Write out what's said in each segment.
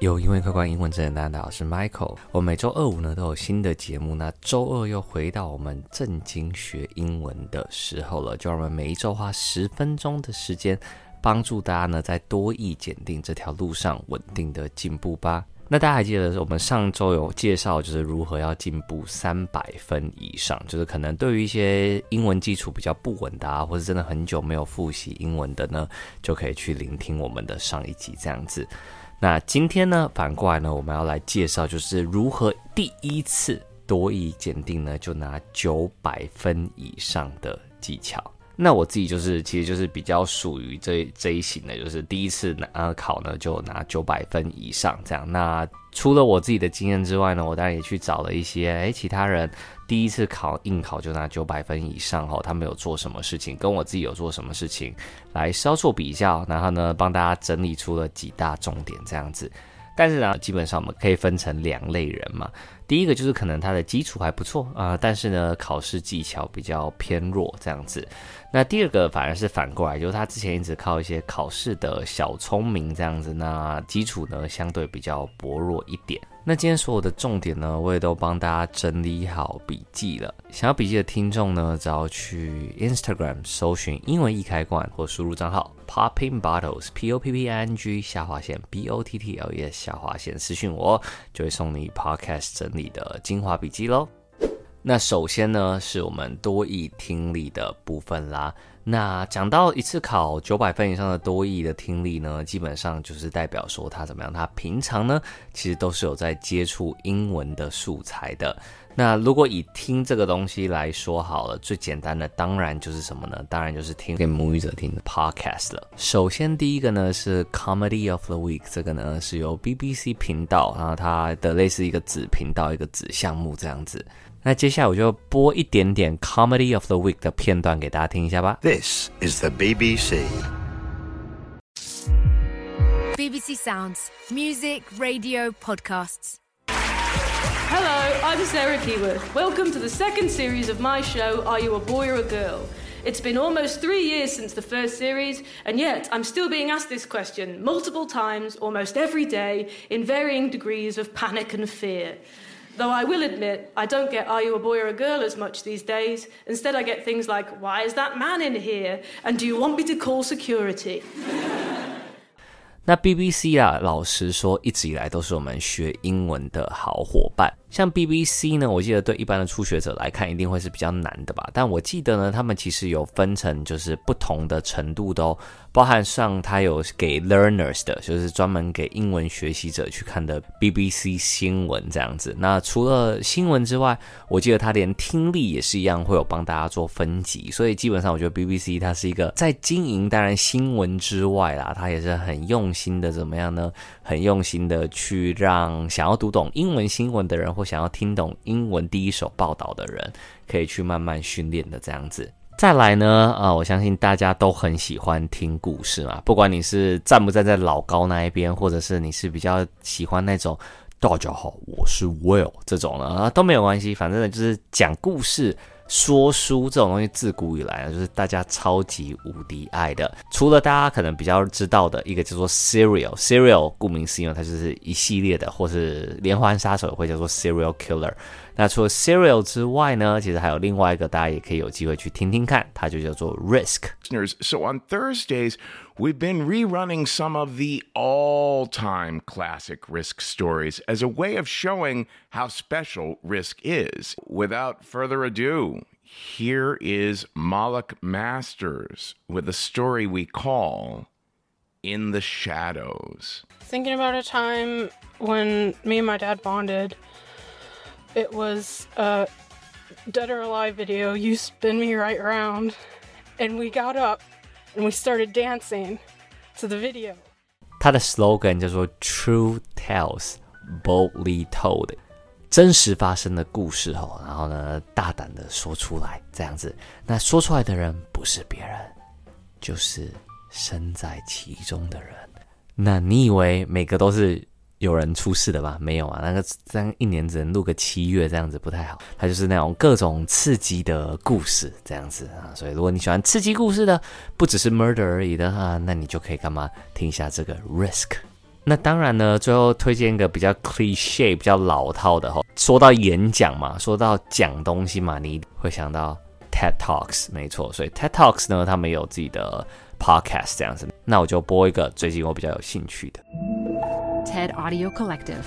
有英文易开罐英文真简单的，我是 Michael。我每周二五呢都有新的节目，那周二又回到我们正经学英文的时候了，就让我们每一周花十分钟的时间，帮助大家呢在多义检定这条路上稳定的进步吧。那大家还记得我们上周有介绍，就是如何要进步三百分以上，就是可能对于一些英文基础比较不稳的啊，或是真的很久没有复习英文的呢，就可以去聆听我们的上一集这样子。那今天呢，反过来呢，我们要来介绍就是如何第一次多益检定呢就拿九百分以上的技巧。那我自己就是，其实就是比较属于这这一型的，就是第一次拿考呢就拿九百分以上这样。那除了我自己的经验之外呢，我当然也去找了一些诶其他人第一次考应考就拿九百分以上哈，他们有做什么事情，跟我自己有做什么事情来稍作比较，然后呢帮大家整理出了几大重点这样子。但是呢，基本上我们可以分成两类人嘛。第一个就是可能他的基础还不错啊、但是呢，考试技巧比较偏弱这样子。那第二个反而是反过来，就是他之前一直靠一些考试的小聪明这样子，那基础呢相对比较薄弱一点。那今天所有的重点呢，我也都帮大家整理好笔记了。想要笔记的听众呢，只要去 Instagram 搜寻英文易开罐，或输入账号 Popping Bottles P O P P I N G 下划线 B O T T L E 下划线私讯我，就会送你 Podcast 整理的精华笔记喽。那首先呢，是我们多益听力的部分啦。那讲到一次考九百分以上的多益的听力呢，基本上就是代表说他怎么样？他平常呢，其实都是有在接触英文的素材的。那如果以听这个东西来说好了，最简单的当然就是什么呢？当然就是听给母语者听的 podcast 了。首先第一个呢是 Comedy of the Week，这个呢是由 BBC 频道，然后它的类似一个子频道，一个子项目这样子。那接下来我就播一点点 Comedy of the Week 的片段给大家听一下吧。This is the BBC. BBC Sounds, music, radio, podcasts. Hello, I'm Sarah Keyworth. Welcome to the second series of my show, Are You a Boy or a Girl? It's been almost three years since the first series, and yet I'm still being asked this question multiple times, almost every day, in varying degrees of panic and fear. Though I will admit, I don't get are you a boy or a girl as much these days. Instead, I get things like, why is that man in here? And do you want me to call security? 那 BBC 啊，老实说，一直以来都是我们学英文的好伙伴。 像 BBC 呢，我记得对一般的初学者来看，一定会是比较难的吧？但我记得呢，他们其实有分成就是不同的程度的哦。包含上，它有给 learners 的，就是专门给英文学习者去看的 BBC 新闻这样子。那除了新闻之外，我记得他连听力也是一样，会有帮大家做分级。所以基本上，我觉得 BBC 它是一个在经营，当然新闻之外啦，它也是很用心的，怎么样呢？很用心的去让想要读懂英文新闻的人，或想要听懂英文第一手报道的人，可以去慢慢训练的这样子。再来呢，啊，我相信大家都很喜欢听故事嘛，不管你是站不站在老高那一边，或者是你是比较喜欢那种大家好，我是 Will 这种的啊，都没有关系，反正呢就是讲故事。说书这种东西自古以来呢，就是大家超级无敌爱的。除了大家可能比较知道的一个叫做 Serial，Serial 顾名思义，它就是一系列的，或是连环杀手也会叫做 Serial Killer。那除了 Serial 之外呢，其实还有另外一个，大家也可以有机会去听听看，它就叫做 Risk。So on Thursdays, we've been rerunning some of the all-time classic Risk stories as a way of showing how special Risk is. Without further ado, here is Moloch Masters with a story we call In the Shadows. Thinking about a time when me and my dad bonded. It was a dead or alive video. You spin me right around. And we got up and we started dancing to the video. 它的 slogan 叫做 True Tales Boldly Told，真实发生的故事哦，然后呢，大胆的说出来，这样子。那说出来的人不是别人，就是身在其中的人。那你以为每个都是？ 有人出事的吧？没有啊，那个这样一年只能录个七月，这样子不太好。它就是那种各种刺激的故事，这样子啊。所以如果你喜欢刺激故事的，不只是 murder 而已的话，那你就可以干嘛？听一下这个 risk。那当然呢，最后推荐一个比较 cliche、比较老套的哈。说到演讲嘛，说到讲东西嘛，你会想到 TED Talks，没错。所以 TED Talks 呢，他们有自己的 podcast 这样子。那我就播一个最近我比较有兴趣的 TED Audio Collective.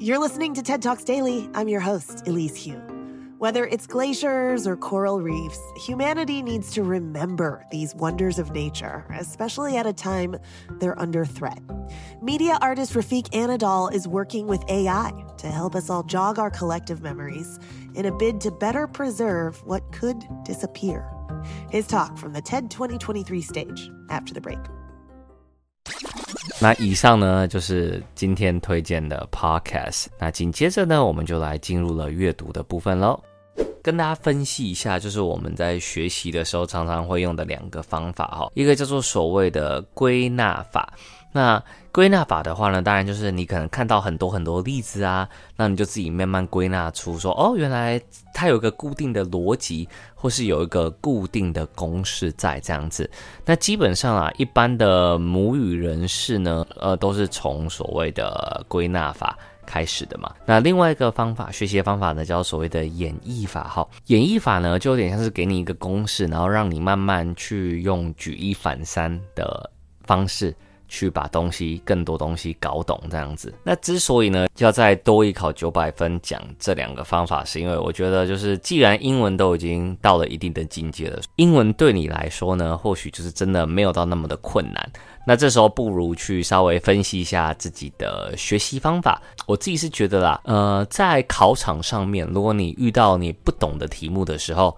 You're listening to TED Talks Daily. I'm your host, Elise Hu. Whether it's glaciers or coral reefs, humanity needs to remember these wonders of nature, especially at a time they're under threat. Media artist Rafiq Anadol is working with AI to help us all jog our collective memories in a bid to better preserve what could disappear. His talk from the TED 2023 stage after the break. 那以上呢，就是今天推荐的 podcast。那紧接着呢，我们就来进入了阅读的部分喽。跟大家分析一下，就是我们在学习的时候常常会用的两个方法哈，一个叫做所谓的归纳法。那归纳法的话呢，当然就是你可能看到很多很多例子啊，那你就自己慢慢归纳出说，哦，原来它有一个固定的逻辑，或是有一个固定的公式在这样子。那基本上啊，一般的母语人士呢，呃，都是从所谓的归纳法开始的嘛。那另外一个方法，学习的方法呢，叫所谓的演绎法。哈，演绎法呢，就有点像是给你一个公式，然后让你慢慢去用举一反三的方式。去把东西更多东西搞懂这样子。那之所以呢，要再多一考九百分讲这两个方法，是因为我觉得就是既然英文都已经到了一定的境界了，英文对你来说呢，或许就是真的没有到那么的困难。那这时候不如去稍微分析一下自己的学习方法。我自己是觉得啦，呃，在考场上面，如果你遇到你不懂的题目的时候，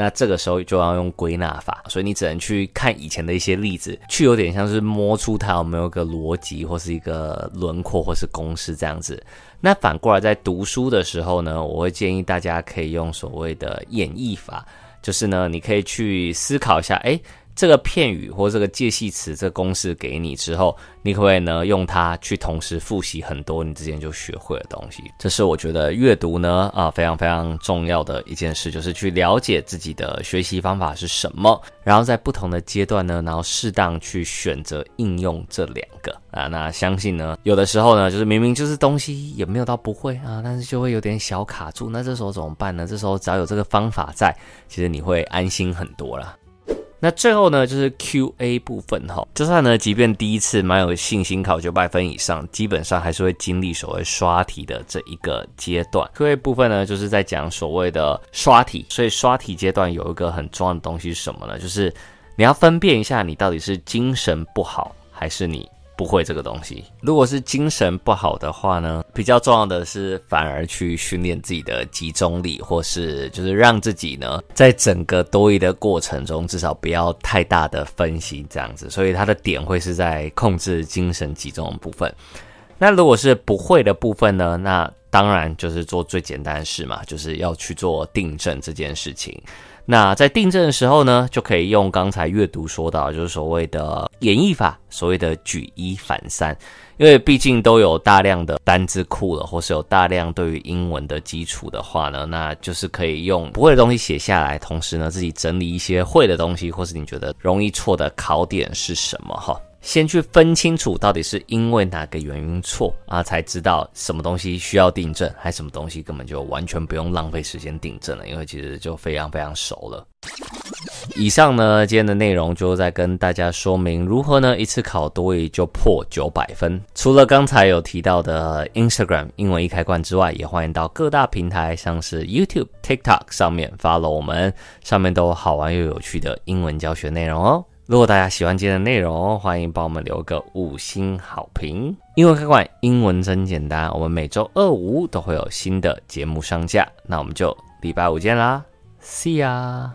那这个时候就要用归纳法，所以你只能去看以前的一些例子，去有点像是摸出它有没有个逻辑，或是一个轮廓，或是公式这样子。那反过来在读书的时候呢，我会建议大家可以用所谓的演绎法，就是呢，你可以去思考一下，诶。这个片语或这个介系词，这个公式给你之后，你可不可以呢用它去同时复习很多你之前就学会的东西？这是我觉得阅读呢啊非常非常重要的一件事，就是去了解自己的学习方法是什么，然后在不同的阶段呢，然后适当去选择应用这两个啊。那相信呢，有的时候呢，就是明明就是东西也没有到不会啊，但是就会有点小卡住。那这时候怎么办呢？这时候只要有这个方法在，其实你会安心很多了。那最后呢，就是 Q&A 部分哈。就算呢，即便第一次蛮有信心考九百分以上，基本上还是会经历所谓刷题的这一个阶段。Q&A 部分呢，就是在讲所谓的刷题。所以刷题阶段有一个很重要的东西是什么呢？就是你要分辨一下，你到底是精神不好，还是你。不会这个东西。如果是精神不好的话呢，比较重要的是反而去训练自己的集中力，或是就是让自己呢，在整个多疑的过程中，至少不要太大的分析这样子。所以它的点会是在控制精神集中的部分。那如果是不会的部分呢，那当然就是做最简单的事嘛，就是要去做订正这件事情。那在订正的时候呢，就可以用刚才阅读说到，就是所谓的演绎法，所谓的举一反三，因为毕竟都有大量的单字库了，或是有大量对于英文的基础的话呢，那就是可以用不会的东西写下来，同时呢，自己整理一些会的东西，或是你觉得容易错的考点是什么哈。先去分清楚到底是因为哪个原因错啊，才知道什么东西需要订正，还什么东西根本就完全不用浪费时间订正了，因为其实就非常非常熟了。以上呢，今天的内容就在跟大家说明如何呢一次考多益就破九百分。除了刚才有提到的 Instagram 英文一开罐之外，也欢迎到各大平台，像是 YouTube、TikTok 上面发了我们，上面都有好玩又有趣的英文教学内容哦。如果大家喜欢今天的内容，欢迎帮我们留个五星好评。英文开馆，英文真简单。我们每周二五都会有新的节目上架，那我们就礼拜五见啦，See ya。